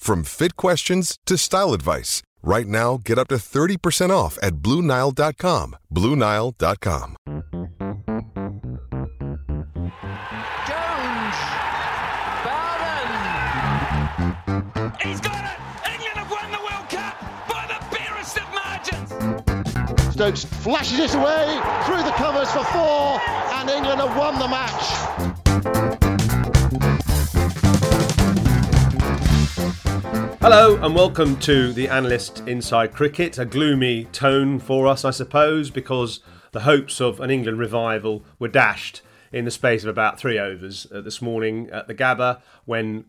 from fit questions to style advice. Right now, get up to 30% off at BlueNile.com. BlueNile.com. Jones. Bowden. He's got it. England have won the World Cup by the barest of margins. Stokes flashes it away through the covers for four, and England have won the match. Hello and welcome to the Analyst Inside Cricket. A gloomy tone for us, I suppose, because the hopes of an England revival were dashed in the space of about three overs uh, this morning at the Gabba when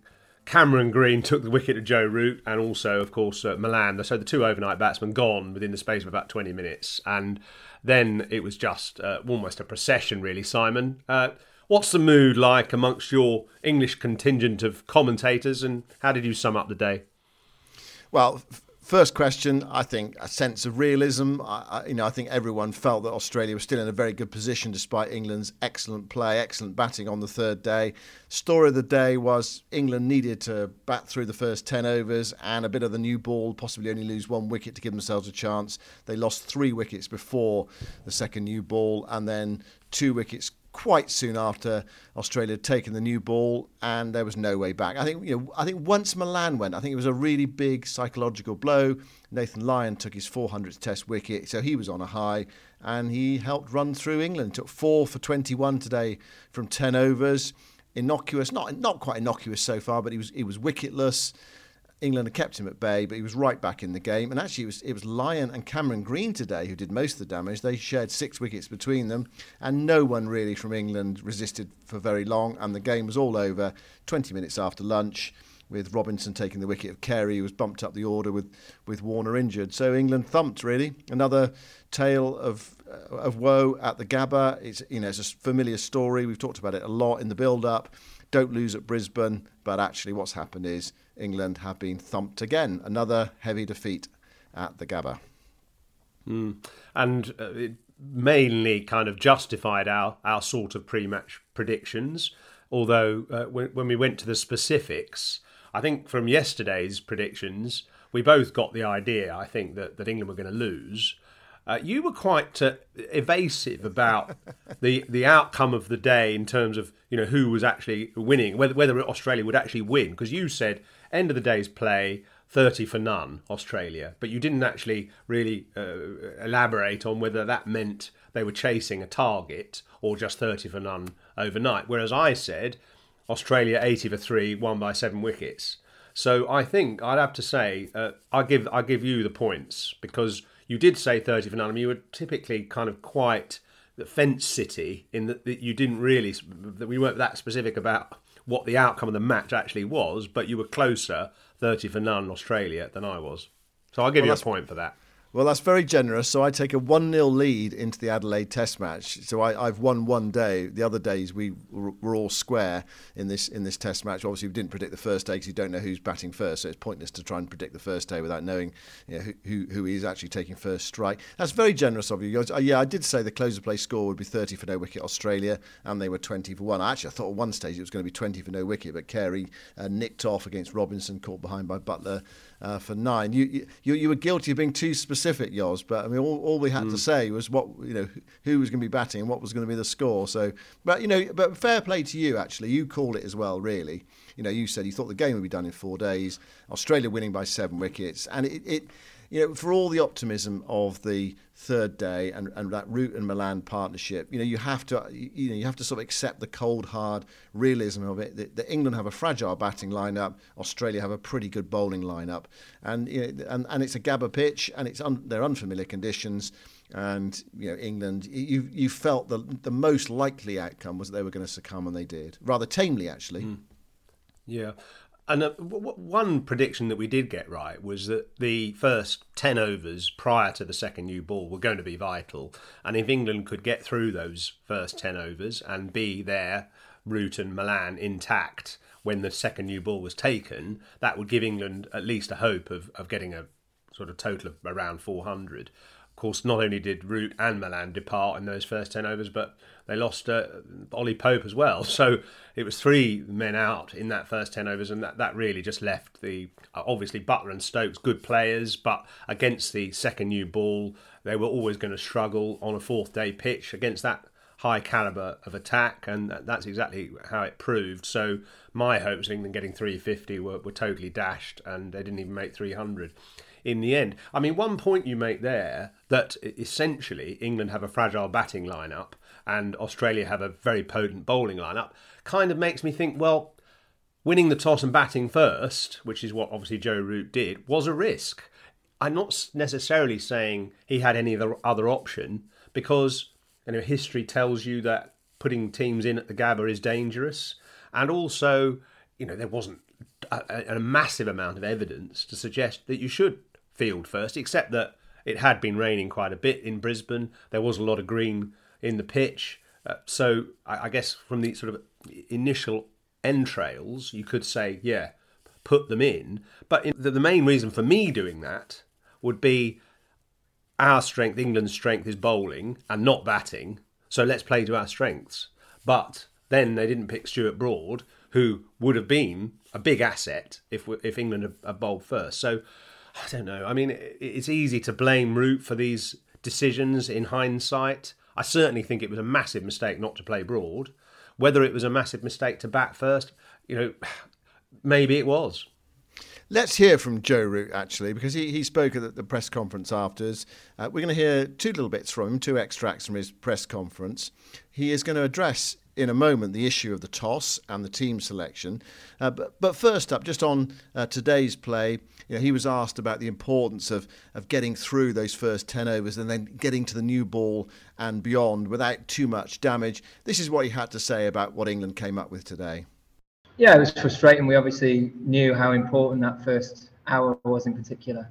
Cameron Green took the wicket of Joe Root and also, of course, uh, Malan. So the two overnight batsmen gone within the space of about 20 minutes. And then it was just uh, almost a procession, really, Simon. Uh, what's the mood like amongst your English contingent of commentators and how did you sum up the day? Well, first question, I think a sense of realism. I, I, you know, I think everyone felt that Australia was still in a very good position despite England's excellent play, excellent batting on the third day. Story of the day was England needed to bat through the first 10 overs and a bit of the new ball, possibly only lose one wicket to give themselves a chance. They lost three wickets before the second new ball and then two wickets quite soon after Australia had taken the new ball, and there was no way back. I think you know, I think once Malan went, I think it was a really big psychological blow. Nathan Lyon took his 400th Test wicket, so he was on a high, and he helped run through England. Took four for 21 today from 10 overs. Innocuous, not not quite innocuous so far, but he was he was wicketless. England had kept him at bay, but he was right back in the game. And actually, it was, it was Lyon and Cameron Green today who did most of the damage. They shared six wickets between them, and no one really from England resisted for very long. And the game was all over 20 minutes after lunch, with Robinson taking the wicket of Carey, who was bumped up the order with, with Warner injured. So England thumped, really. Another tale of uh, of woe at the Gabba. It's you know it's a familiar story. We've talked about it a lot in the build-up. Don't lose at Brisbane, but actually, what's happened is England have been thumped again. Another heavy defeat at the Gabba. Mm. And uh, it mainly kind of justified our, our sort of pre match predictions. Although, uh, when, when we went to the specifics, I think from yesterday's predictions, we both got the idea, I think, that, that England were going to lose. Uh, you were quite uh, evasive about the the outcome of the day in terms of you know who was actually winning, whether whether Australia would actually win, because you said end of the day's play, 30 for none, Australia. But you didn't actually really uh, elaborate on whether that meant they were chasing a target or just 30 for none overnight. Whereas I said Australia 80 for three, won by seven wickets. So I think I'd have to say uh, I give I give you the points because you did say 30 for none. I mean, you were typically kind of quite the fence city in that, you didn't really that we weren't that specific about what the outcome of the match actually was, but you were closer 30 for none Australia than I was. So I'll give Well, you a point for that. Well, that's very generous. So I take a 1 0 lead into the Adelaide Test match. So I, have won one day. The other days we were all square in this in this Test match. Obviously, we didn't predict the first day because you don't know who's batting first. So it's pointless to try and predict the first day without knowing you know, who, who is actually taking first strike. That's very generous of you. Uh, yeah, I did say the close of play score would be 30 for no wicket Australia, and they were 20 for one. I actually thought at one stage it was going to be 20 for no wicket, but Carey uh, nicked off against Robinson, caught behind by Buttler uh, for nine. You, you you were guilty of being too specific, Yoz. But I mean, all, all we had mm. to say was what you know who was going to be batting and what was going to be the score. So, but you know, but fair play to you. Actually, you called it as well. Really, you know, you said you thought the game would be done in four days. Australia winning by seven wickets, and it, it you know, for all the optimism of the third day and, and that Root and Malan partnership, you know, you have to you know you have to sort of accept the cold hard realism of it. That, that England have a fragile batting lineup, Australia have a pretty good bowling lineup, and you know, and, and it's a Gabba pitch and it's un, they're unfamiliar conditions. And you know England, you you felt the the most likely outcome was that they were going to succumb, and they did rather tamely, actually. Mm. Yeah, and uh, w- one prediction that we did get right was that the first 10 overs prior to the second new ball were going to be vital. And if England could get through those first 10 overs and be there, Root and Malan intact when the second new ball was taken, that would give England at least a hope of, of getting a sort of total of around 400 course, not only did Root and Malan depart in those first 10 overs, but they lost uh, Ollie Pope as well. So it was three men out in that first 10 overs, and that, that really just left the. Uh, obviously, Buttler and Stokes, good players, but against the second new ball, they were always going to struggle on a fourth day pitch against that high caliber of attack, and that's exactly how it proved. So my hopes of England getting 350 were, were totally dashed, and they didn't even make 300 in the end. I mean, one point you make there that essentially England have a fragile batting lineup and Australia have a very potent bowling lineup kind of makes me think, well, winning the toss and batting first, which is what obviously Joe Root did, was a risk. I'm not necessarily saying he had any other option because you know history tells you that putting teams in at the Gabba is dangerous, and also you know there wasn't a, a, massive amount of evidence to suggest that you should field first, except that it had been raining quite a bit in Brisbane. There was a lot of green in the pitch. Uh, so I, I, guess from the sort of initial entrails, you could say, yeah, put them in. But in, the, the main reason for me doing that would be our strength, England's strength is bowling and not batting. So let's play to our strengths. But then they didn't pick Stuart Broad, who would have been a big asset if if England had, had bowled first. So I don't know. I mean, it's easy to blame Root for these decisions in hindsight. I certainly think it was a massive mistake not to play Broad. Whether it was a massive mistake to bat first, you know, maybe it was. Let's hear from Joe Root actually, because he, he spoke at the press conference afterwards. Uh, we're going to hear two little bits from him, two extracts from his press conference. He is going to address in a moment the issue of the toss and the team selection. Uh, but, but first up, just on uh, today's play, you know, he was asked about the importance of, of getting through those first 10 overs and then getting to the new ball and beyond without too much damage. This is what he had to say about what England came up with today. Yeah, it was frustrating. We obviously knew how important that first hour was in particular.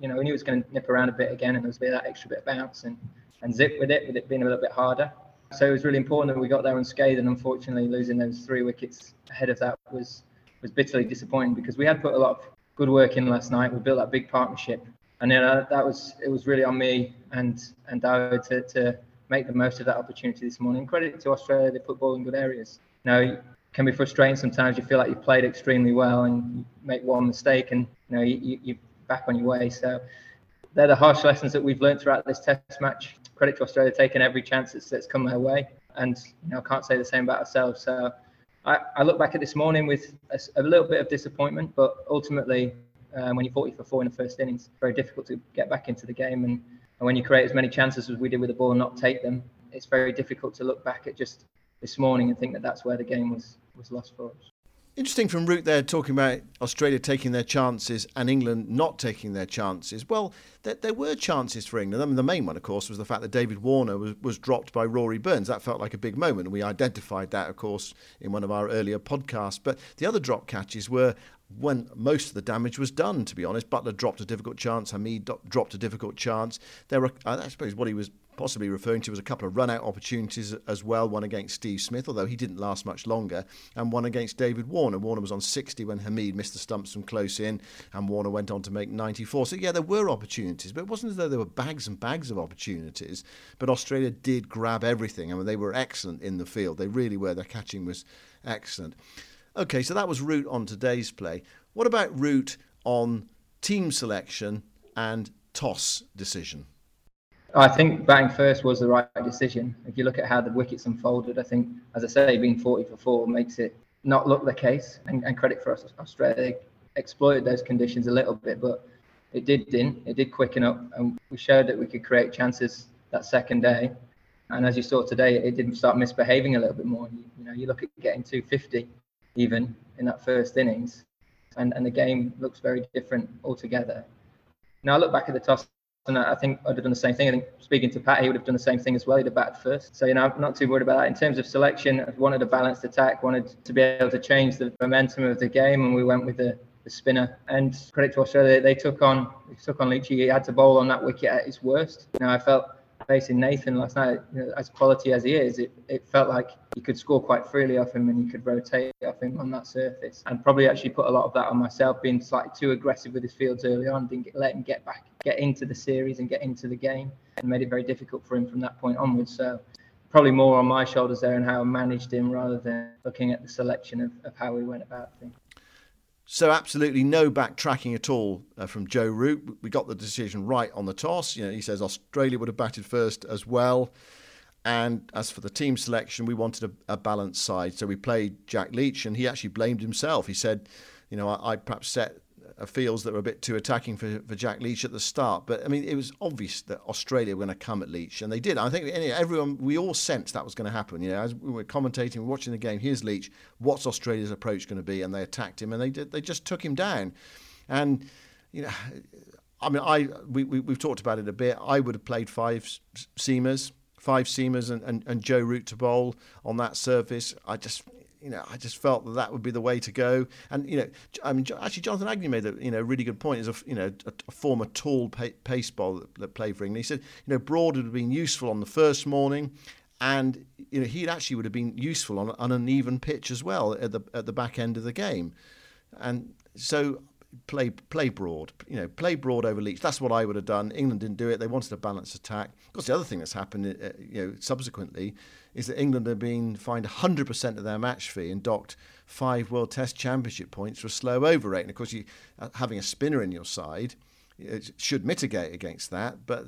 You know, we knew it was going to nip around a bit again and there was a bit that extra bit of bounce and, and zip with it, with it being a little bit harder. So it was really important that we got there unscathed, and unfortunately, losing those three wickets ahead of that was was bitterly disappointing because we had put a lot of good work in last night. We built that big partnership, and then uh, that was it was really on me and and Dawid to, to make the most of that opportunity this morning. Credit to Australia, they put ball in good areas. Now, it can be frustrating sometimes. You feel like you've played extremely well and you make one mistake, and you know you, you, are back on your way. So they're the harsh lessons that we've learned throughout this Test match credit to Australia taking every chance that's, that's come their way. And you know, I can't say the same about ourselves. So I, I look back at this morning with a, a little bit of disappointment, but ultimately, um, when you're 40 for four in the first innings, it's very difficult to get back into the game. And, and when you create as many chances as we did with the ball and not take them, it's very difficult to look back at just this morning and think that that's where the game was was lost for us. Interesting from Root there talking about Australia taking their chances and England not taking their chances. Well, there, there, were chances for England. I mean, the main one, of course, was the fact that David Warner was, was dropped by Rory Burns. That felt like a big moment, we identified that, of course, in one of our earlier podcasts. But the other drop catches were when most of the damage was done, to be honest. Buttler dropped a difficult chance. Hameed dropped a difficult chance. There were, I suppose, what he was possibly referring to was a couple of run-out opportunities as well. One against Steve Smith, although he didn't last much longer, and one against David Warner. Warner was on 60 when Hameed missed the stumps from close in, and Warner went on to make 94. So yeah, there were opportunities, but it wasn't as though there were bags and bags of opportunities. But Australia did grab everything. I mean, they were excellent in the field. They really were. Their catching was excellent. Okay, so that was Root on today's play. What about Root on team selection and toss decision? I think batting first was the right decision. If you look at how the wickets unfolded, I think, as I say, being 40 for four makes it not look the case. And, and credit for us, Australia exploited those conditions a little bit, but it did didn't. It did quicken up, and we showed that we could create chances that second day. And as you saw today, it didn't start misbehaving a little bit more. You, you know, you look at getting 250 even in that first innings, and, and the game looks very different altogether. Now I look back at the toss, and I think I'd have done the same thing. I think speaking to Pat, he would have done the same thing as well. He'd have batted first. So, you know, I'm not too worried about that. In terms of selection, I wanted a balanced attack, wanted to be able to change the momentum of the game, and we went with the, the spinner. And credit to Australia, they took on they took on Leach. He had to bowl on that wicket at his worst. You know, I felt facing Nathan last night, you know, as quality as he is, it, it felt like you could score quite freely off him and you could rotate off him on that surface. And probably actually put a lot of that on myself, being slightly too aggressive with his fields early on, didn't get, let him get back, get into the series and get into the game, and made it very difficult for him from that point onwards. So probably more on my shoulders there and how I managed him rather than looking at the selection of, of how we went about things. So absolutely no backtracking at all uh, from Joe Root. We got the decision right on the toss. You know, he says Australia would have batted first as well. And as for the team selection, we wanted a, a balanced side. So we played Jack Leach, and he actually blamed himself. He said, you know, I, I perhaps set fields that were a bit too attacking for, for Jack Leach at the start. But I mean, it was obvious that Australia were going to come at Leach, and they did. I think everyone, we all sensed that was going to happen. You know, as we were commentating, watching the game. Here's Leach. What's Australia's approach going to be? And they attacked him, and they did. They just took him down, and you know. I mean, I we, we have talked about it a bit. I would have played five seamers, five seamers, and, and, and Joe Root to bowl on that surface. I just you know, I just felt that that would be the way to go. And you know, I mean, actually, Jonathan Agnew made a you know really good point. As a you know a, a former tall pace bowler that, that, played for England, he said you know Broad would have been useful on the first morning, and you know he actually would have been useful on, an even pitch as well at the at the back end of the game, and so play play broad, you know, play broad over Leach. That's what I would have done. England didn't do it. They wanted a balanced attack. Of course, the other thing that's happened, uh, you know, subsequently, is that England have been fined 100% of their match fee and docked five World Test Championship points for a slow over rate. And of course, you uh, having a spinner in your side it should mitigate against that. But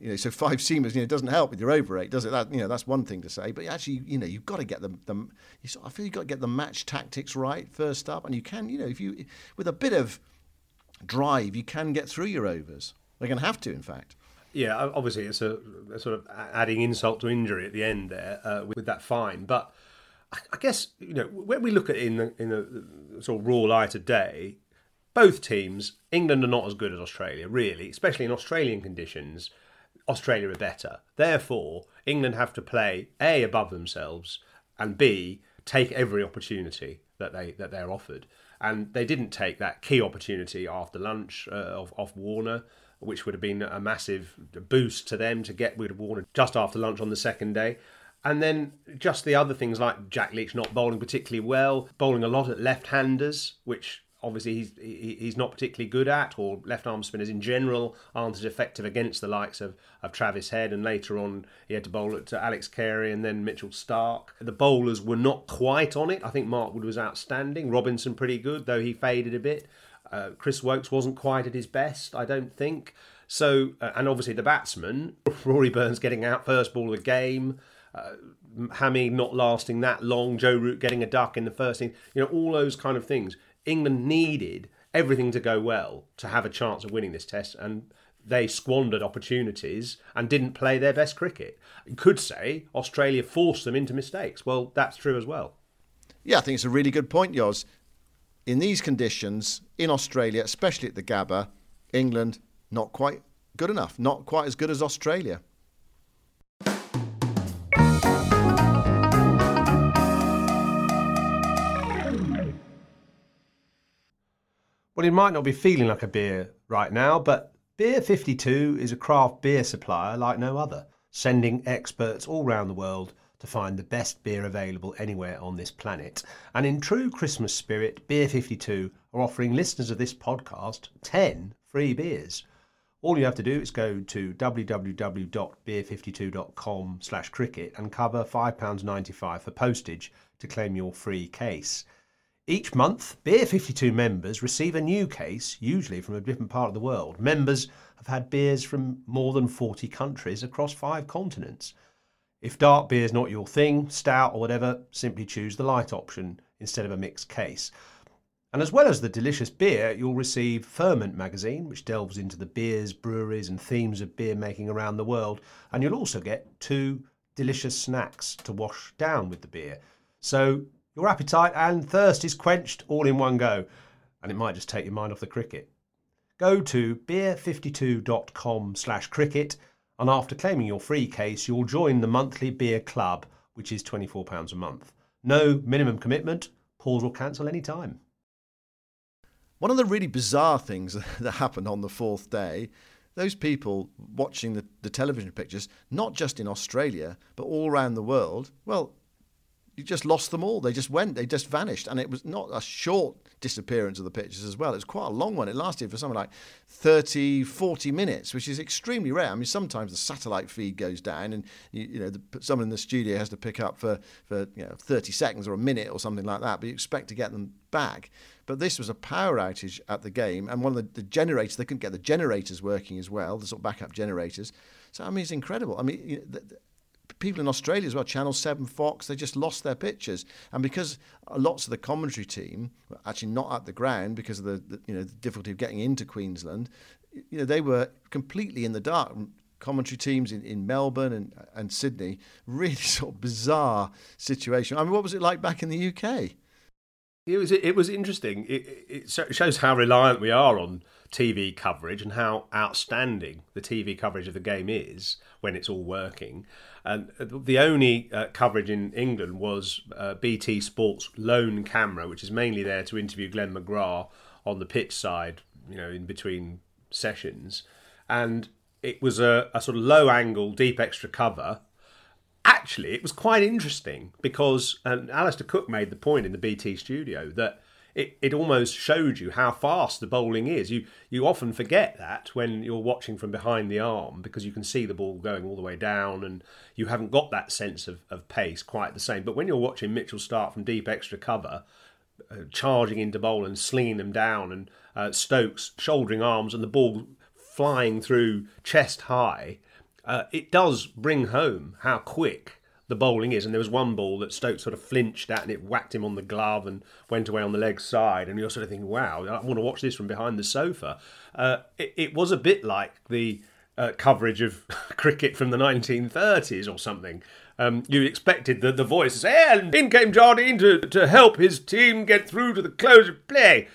you know, so five seamers, you know, doesn't help with your over rate, does it? That you know, that's one thing to say. But actually, you know, you've got to get the, the sort, I feel you've got to get the match tactics right first up, and you can, you know, if you with a bit of drive, you can get through your overs. They're going to have to, in fact. Yeah, obviously it's a, a sort of adding insult to injury at the end there uh, with, with that fine, but. I guess you know when we look at it in the, in a sort of raw light today, both teams, England are not as good as Australia, really, especially in Australian conditions. Australia are better. Therefore, England have to play A above themselves and B take every opportunity that they that they're offered. And they didn't take that key opportunity after lunch uh, of off Warner, which would have been a massive boost to them to get rid of Warner just after lunch on the second day. And then just the other things like Jack Leach not bowling particularly well, bowling a lot at left-handers, which obviously he's he's not particularly good at, or left arm spinners in general aren't as effective against the likes of, of Travis Head, and later on he had to bowl it to Alex Carey and then Mitchell Starc. The bowlers were not quite on it. I think Mark Wood was outstanding, Robinson pretty good, though he faded a bit. Uh, Chris Woakes wasn't quite at his best, I don't think. So, uh, and obviously the batsman, Rory Burns getting out first ball of the game. Uh, Hammy not lasting that long, Joe Root getting a duck in the first inning, you know, all those kind of things. England needed everything to go well to have a chance of winning this test, and they squandered opportunities and didn't play their best cricket. You could say Australia forced them into mistakes. Well, that's true as well. Yeah, I think it's a really good point, Yoz. In these conditions, in Australia, especially at the Gabba, England not quite good enough, not quite as good as Australia. Well, it might not be feeling like a beer right now, but Beer 52 is a craft beer supplier like no other, sending experts all around the world to find the best beer available anywhere on this planet. And in true Christmas spirit, Beer 52 are offering listeners of this podcast 10 free beers. All you have to do is go to www.beer52.com slash cricket and cover £5.95 for postage to claim your free case. Each month, Beer 52 members receive a new case, usually from a different part of the world. Members have had beers from more than 40 countries across five continents. If dark beer is not your thing, stout or whatever, simply choose the light option instead of a mixed case. And as well as the delicious beer, you'll receive Ferment magazine, which delves into the beers, breweries, and themes of beer making around the world. And you'll also get two delicious snacks to wash down with the beer. So your appetite and thirst is quenched all in one go, and it might just take your mind off the cricket. Go to beer52.com slash cricket, and after claiming your free case, you'll join the monthly beer club, which is £24 a month. No minimum commitment, pause or cancel any time. One of the really bizarre things that happened on the fourth day, those people watching the, the television pictures, not just in Australia, but all around the world, well, you just lost them all. They just went, they just vanished. And it was not a short disappearance of the pictures as well. It was quite a long one. It lasted for something like 30, 40 minutes, which is extremely rare. I mean, sometimes the satellite feed goes down and, you, you know, the, someone in the studio has to pick up for, for you know, 30 seconds or a minute or something like that, but you expect to get them back. But this was a power outage at the game, and one of the, the generators, they couldn't get the generators working as well, the sort of backup generators. So, I mean, it's incredible. I mean, you know, the, people in Australia as well, Channel 7, Fox, they just lost their pictures. And because lots of the commentary team were actually not at the ground because of the, the, you know the difficulty of getting into Queensland, you know they were completely in the dark. Commentary teams in, in Melbourne and, and Sydney, really sort of bizarre situation. I mean, what was it like back in the UK? It was it was interesting. It, it shows how reliant we are on TV coverage and how outstanding the TV coverage of the game is when it's all working. And the only uh, coverage in England was uh, BT Sports lone camera, which is mainly there to interview Glenn McGrath on the pitch side, you know, in between sessions. And it was a, a sort of low angle, deep extra cover. Actually, it was quite interesting because, and Alastair Cook made the point in the BT studio that it, it almost showed you how fast the bowling is. You you often forget that when you're watching from behind the arm because you can see the ball going all the way down and you haven't got that sense of, of pace quite the same. But when you're watching Mitchell Starc from deep extra cover, uh, charging into bowl and slinging them down, and uh, Stokes shouldering arms and the ball flying through chest high, uh, it does bring home how quick the bowling is. And there was one ball that Stokes sort of flinched at and it whacked him on the glove and went away on the leg side. And you're sort of thinking, wow, I want to watch this from behind the sofa. Uh, it, it, was a bit like the uh, coverage of cricket from the 1930s or something. Um, you expected the, the voice and in came Jardine to, to help his team get through to the close of play.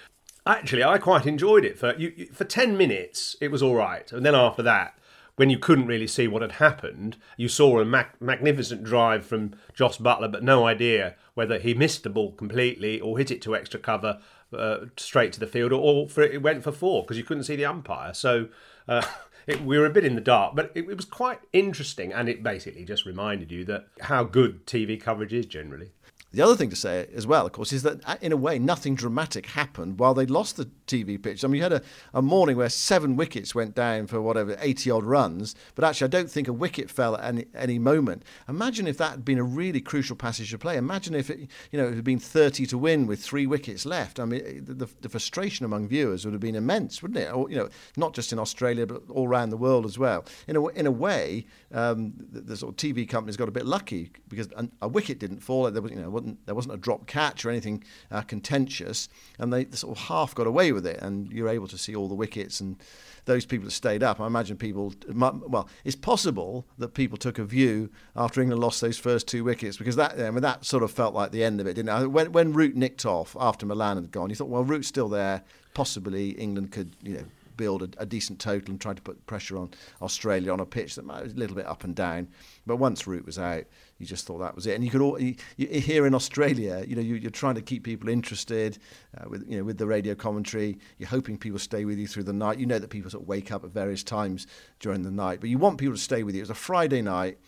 Actually, I quite enjoyed it. For you, for 10 minutes, it was all right. And then after that, when you couldn't really see what had happened, you saw a mag- magnificent drive from Jos Buttler, but no idea whether he missed the ball completely or hit it to extra cover uh, straight to the field, or, or for, it went for four because you couldn't see the umpire. So uh, it, we were a bit in the dark, but it, it was quite interesting, and it basically just reminded you that how good TV coverage is generally. The other thing to say as well, of course, is that uh, in a way nothing dramatic happened while they lost the TV pitch. I mean, you had a, a morning where seven wickets went down for whatever, 80 odd runs, but actually I don't think a wicket fell at any, any moment. Imagine if that had been a really crucial passage of play. Imagine if it, you know, it had been 30 to win with three wickets left. I mean, the, the frustration among viewers would have been immense, wouldn't it? Or, you know, not just in Australia, but all around the world as well. In a, in a way, um, the, the, sort of TV companies got a bit lucky because a, a wicket didn't fall. There was, you know, wasn't there wasn't a drop catch or anything uh, contentious, and they sort of half got away with it, and you're able to see all the wickets and those people that stayed up. I imagine people, well, it's possible that people took a view after England lost those first two wickets because that, I mean, that sort of felt like the end of it, didn't it? When, when Root nicked off after Malan had gone, you thought, well, Root's still there. Possibly England could, you know, build a, a, decent total and tried to put pressure on Australia on a pitch that might was a little bit up and down. But once Root was out, you just thought that was it. And you could all you, you, here in Australia, you know, you, are trying to keep people interested uh, with you know with the radio commentary. You're hoping people stay with you through the night. You know that people sort of wake up at various times during the night, but you want people to stay with you. It was a Friday night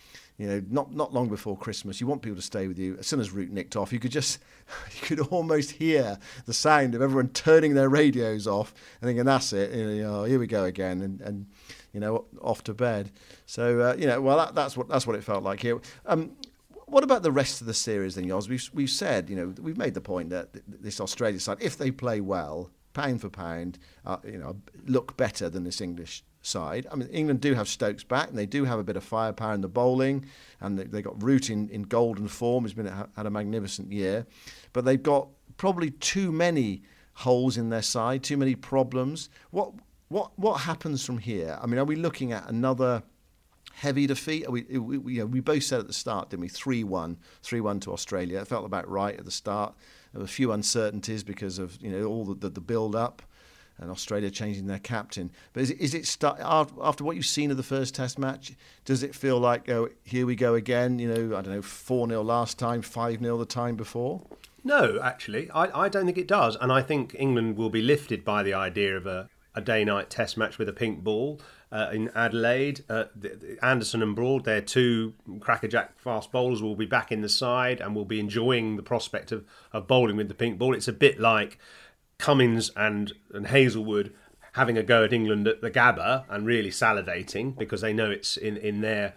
you know, not not long before Christmas, you want people to stay with you. As soon as Root nicked off, you could just, you could almost hear the sound of everyone turning their radios off and thinking, "That's it, you know, oh, here we go again," and, and you know, off to bed. So uh, you know, well, that, that's what that's what it felt like here. Um, what about the rest of the series then, Yoz? We've we've said, you know, we've made the point that this Australia side, if they play well, pound for pound, uh, you know, look better than this English side. I mean, England do have Stokes back, and they do have a bit of firepower in the bowling, and they, they got Root in, in golden form. He's been had a magnificent year, but they've got probably too many holes in their side, too many problems. What what what happens from here? I mean, are we looking at another? Heavy defeat. We, we, you know, we both said at the start, didn't we? 3 1, 3 1 to Australia. It felt about right at the start. There were a few uncertainties because of you know all the, the, the build up and Australia changing their captain. But is it, is it start, after what you've seen of the first Test match? Does it feel like oh here we go again? You know I don't know four 0 last time, five 0 the time before. No, actually, I, I don't think it does, and I think England will be lifted by the idea of a, a day-night Test match with a pink ball. Uh, in Adelaide. Uh, Anderson and Broad, their two crackerjack fast bowlers, will be back in the side and will be enjoying the prospect of, of bowling with the pink ball. It's a bit like Cummins and, and Hazlewood having a go at England at the Gabba and really salivating because they know it's in, in their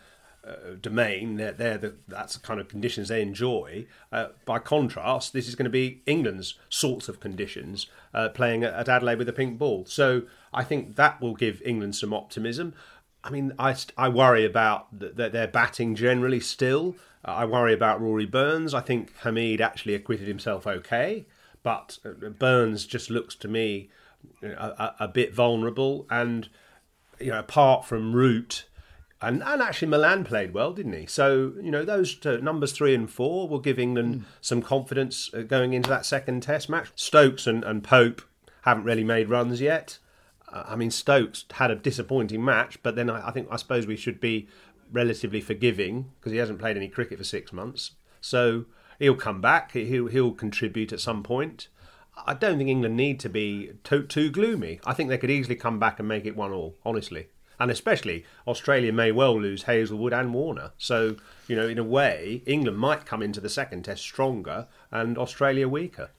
uh, domain. They're, they're the, that's the kind of conditions they enjoy. Uh, by contrast, this is going to be England's sorts of conditions uh, playing at, Adelaide with a pink ball. So I think that will give England some optimism. I mean, I, I worry about that their batting generally still. I worry about Rory Burns. I think Hameed actually acquitted himself okay. But uh, Burns just looks to me a, a, a bit vulnerable. And, you know, apart from Root, and, and actually Malan played well, didn't he? So, you know, those two, numbers three and four will give England mm. some confidence uh, going into that second test match. Stokes and, and Pope haven't really made runs yet. Uh, I mean, Stokes had a disappointing match, but then I, I think, I suppose we should be relatively forgiving because he hasn't played any cricket for six months. So, he'll come back. He'll he'll contribute at some point. I don't think England need to be too too gloomy. I think they could easily come back and make it one all. Honestly, and especially Australia may well lose Hazlewood and Warner. So you know, in a way, England might come into the second test stronger and Australia weaker.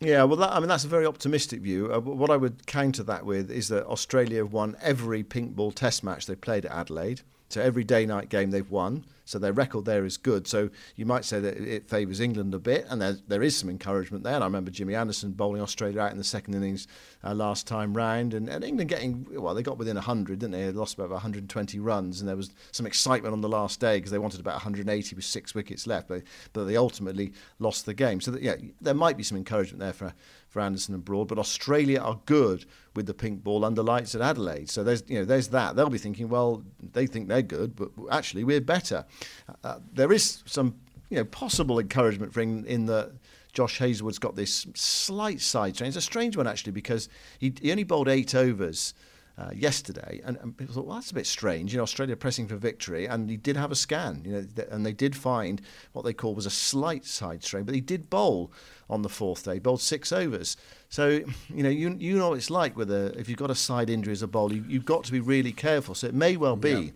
Yeah, well, that, I mean that's a very optimistic view. Uh, what I would counter that with is that Australia won every pink ball Test match they played at Adelaide. So every day-night game they've won. So their record there is good. So you might say that it favours England a bit, and there, there is some encouragement there. And I remember Jimmy Anderson bowling Australia out in the second innings uh, last time round, and, and, England getting well, they got within 100, didn't they? They lost about 120 runs, and there was some excitement on the last day because they wanted about 180 with six wickets left, but, but they ultimately lost the game. So that, yeah, there might be some encouragement there for for Anderson and Broad, but Australia are good with the pink ball under lights at Adelaide. So there's you know there's that. They'll be thinking, well, they think they're good, but actually we're better. Uh, there is some you know possible encouragement for England in the. Josh Hazlewood's got this slight side strain. It's a strange one actually because he, he only bowled eight overs uh, yesterday, and, and, people thought, well, that's a bit strange. You know, Australia pressing for victory, and he did have a scan. You know, th- and they did find what they call was a slight side strain, but he did bowl on the fourth day, bowled six overs. So you know, you you know what it's like with a if you've got a side injury as a bowler, you, have got to be really careful. So it may well be. Yeah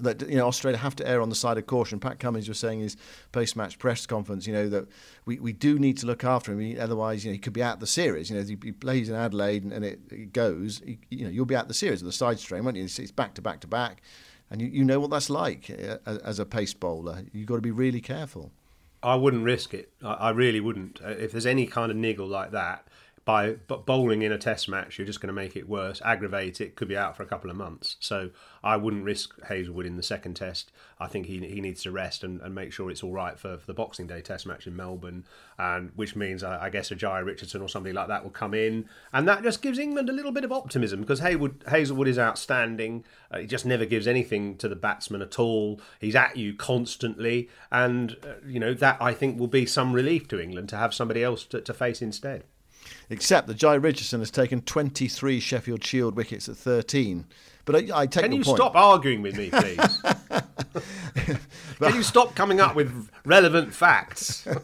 that you know Australia have to err on the side of caution. Pat Cummins was saying in his post-match press conference, you know that we, we do need to look after him. Otherwise, you know he could be out the series. You know he, plays in Adelaide and, and it, it, goes. He, you know you'll be out the series with the side strain, won't you? It's, it's back to back to back, and you, you know what that's like uh, as a pace bowler. You've got to be really careful. I wouldn't risk it. I, I really wouldn't. Uh, if there's any kind of niggle like that, by bowling in a test match, you're just going to make it worse, aggravate it. Could be out for a couple of months. So I wouldn't risk Hazlewood in the second test. I think he he needs to rest and, and make sure it's all right for, for the Boxing Day test match in Melbourne, and which means I, I guess Jhye Richardson or somebody like that will come in, and that just gives England a little bit of optimism because Haywood Hazlewood is outstanding. Uh, he just never gives anything to the batsman at all. He's at you constantly, and uh, you know that I think will be some relief to England to have somebody else to, to face instead. Except that Jhye Richardson has taken 23 Sheffield Shield wickets at 13. But I, I take Can you point. stop arguing with me, please? Can you stop coming up with relevant facts?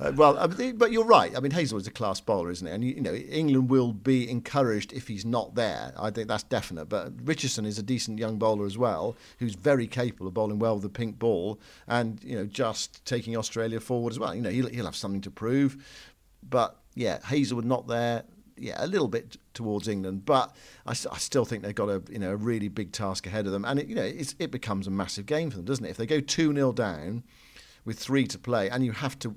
Uh, well, I mean, but you're right. I mean, Hazlewood's a class bowler, isn't he? And you, you know, England will be encouraged if he's not there. I think that's definite. But Richardson is a decent young bowler as well, who's very capable of bowling well with the pink ball, and you know, just taking Australia forward as well. You know, he'll, he'll have something to prove. But yeah, Hazlewood not there. Yeah, a little bit towards England, but I still think they've got a you know a really big task ahead of them, and it, you know it becomes a massive game for them, doesn't it? If they go two 0 down with three to play, and you have to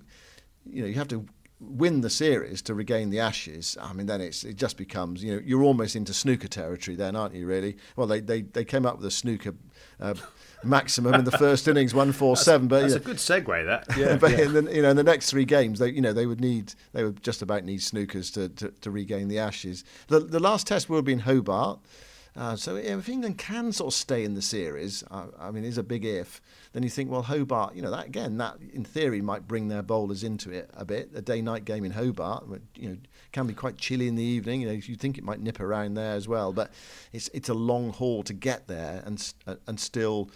you know you have to win the series to regain the ashes i mean then it's it just becomes you know you're almost into snooker territory then aren't you really well they they, they came up with a snooker uh, maximum in the first innings 147 but That's you a good segue. That yeah, but yeah. in the, you know in the next three games they you know they would need they would just about need snookers to, to, to regain the ashes the the last test will be in Hobart uh, so if England can sort of stay in the series, uh, I mean, is a big if. Then you think, well, Hobart, you know, that again, that in theory might bring their bowlers into it a bit. A day-night game in Hobart, you know, can be quite chilly in the evening. You know, you think it might nip around there as well, but it's it's a long haul to get there and uh, and still.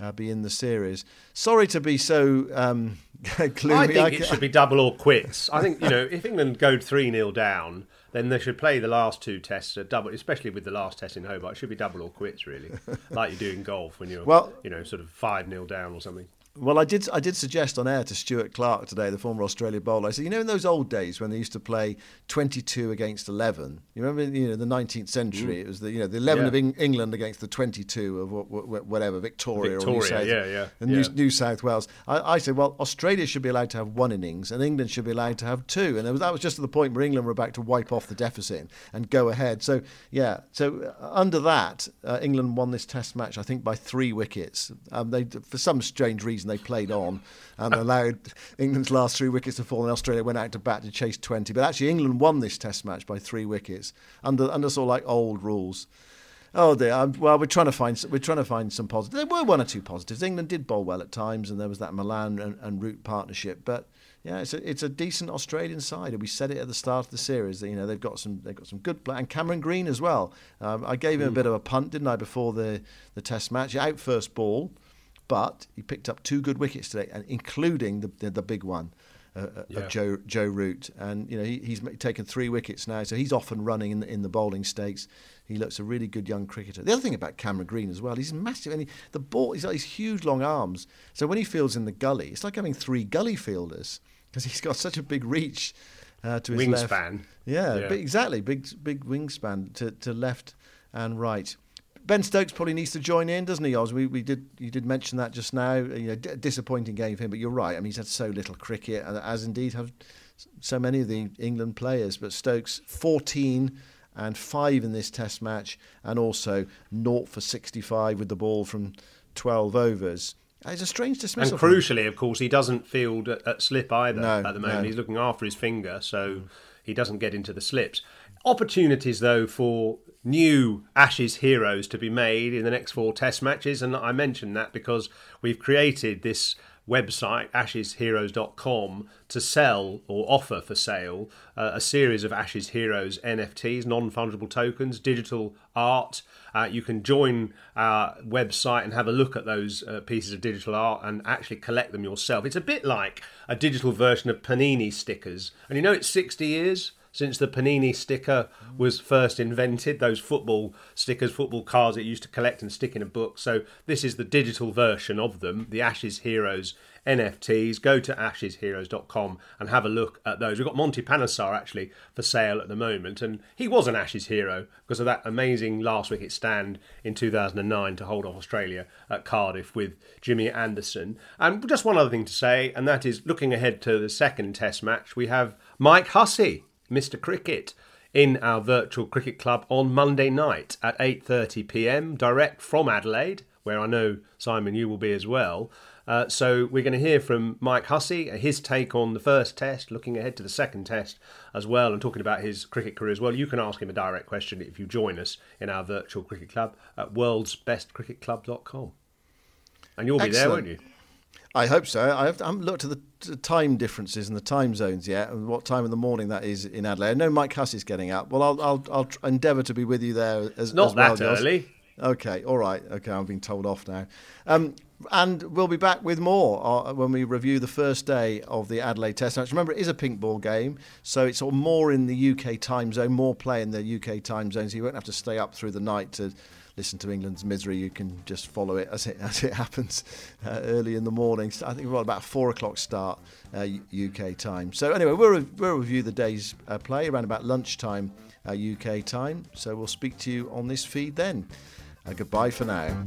Uh, be in the series. Sorry to be so um, gloomy. I think I it should be double or quits. I think you know if England go three 0 down, then they should play the last two tests at double, especially with the last test in Hobart. It should be double or quits, really, like you do in golf when you're Well- you know sort of five 0 down or something. Well, I did. I did suggest on air to Stuart Clark today, the former Australia bowler. I said, you know, in those old days when they used to play twenty-two against eleven. You remember, you know, the nineteenth century. It was the you know the eleven Yeah. of Eng- England against the twenty-two of wh- wh- whatever Victoria, or New South, yeah, yeah, and yeah. New South Wales. I, I said, well, Australia should be allowed to have one innings, and England should be allowed to have two. And was, that was just to the point where England were about to wipe off the deficit and go ahead. So yeah, so uh, under that, uh, England won this Test match, I think, by three wickets. Um, they, for some strange reason, they played on and allowed England's last three wickets to fall, and Australia went out to bat to chase 20. But actually, England won this Test match by three wickets under under sort of like old rules. Oh dear. Um, well, we're trying to find we're trying to find some positives. There were one or two positives. England did bowl well at times, and there was that Malan and, and Root partnership. But yeah, it's a, it's a decent Australian side. And we said it at the start of the series. That, you know they've got some they've got some good play, and Cameron Green as well. Um, I gave him a bit of a punt, didn't I, before the the Test match? Out first ball, but he picked up two good wickets today, and including the the, the big one. Uh, uh, Yeah. of Joe Joe Root, and you know he, he's taken three wickets now, so he's off and running in the, in the bowling stakes. He looks a really good young cricketer. The other thing about Cameron Green as well, he's massive, and he, the ball he's got these huge long arms. So when he fields in the gully, it's like having three gully fielders because he's got such a big reach uh, to his left. Wingspan. Yeah, Yeah. Big, exactly, big big wingspan to, to left and right. Ben Stokes probably needs to join in, doesn't he, Oz? We, we did you did mention that just now. Uh, you know, d- disappointing game for him, but you're right. I mean, he's had so little cricket, and as indeed have so many of the England players. But Stokes, 14 and five in this Test match, and also naught for 65 with the ball from 12 overs. Uh, it's a strange dismissal. him. crucially, of course, he doesn't field at, at slip either No, at the moment. no. He's looking after his finger, so mm. he doesn't get into the slips. Opportunities, though, for new Ashes heroes to be made in the next four Test matches, and I mention that because we've created this website ashesheroes.com to sell or offer for sale uh, a series of Ashes Heroes NFTs, non-fungible tokens, digital art. Uh, you can join our website and have a look at those uh, pieces of digital art and actually collect them yourself. It's a bit like a digital version of Panini stickers. And you know it's 60 years since the Panini sticker was first invented, those football stickers, football cards that used to collect and stick in a book. So this is the digital version of them, the Ashes Heroes NFTs. Go to ashesheroes.com and have a look at those. We've got Monty Panesar actually for sale at the moment, and he was an Ashes hero because of that amazing last wicket stand in 2009 to hold off Australia at Cardiff with Jimmy Anderson. And just one other thing to say, and that is looking ahead to the second Test match, we have Mike Hussey, Mr. Cricket, in our virtual cricket club on Monday night at 8:30 p.m. direct from Adelaide, where I know Simon you will be as well. Uh, so we're going to hear from Mike Hussey, uh, his take on the first test, looking ahead to the second test as well, and talking about his cricket career as well. You can ask him a direct question if you join us in our virtual cricket club at worldsbestcricketclub.com. And you'll be there, won't you? I hope so. I, have, I haven't looked at the, time differences and the time zones yet, and what time of the morning that is in Adelaide. I know Mike Hussey's getting up. Well, I'll I'll, I'll endeavour to be with you there as Not as well, that early. Okay, all right. Okay, I'm being told off now. Um, and we'll be back with more uh, when we review the first day of the Adelaide Test match. Remember, it is a pink ball game, so it's more in the UK time zone, more play in the UK time zone, so you won't have to stay up through the night to listen to England's misery. You can just follow it as it as it happens uh, early in the morning. So I think we're about a four o'clock start uh, UK time. So anyway, we'll we'll review the day's uh, play around about lunchtime uh, UK time. So we'll speak to you on this feed then. Uh, goodbye for now.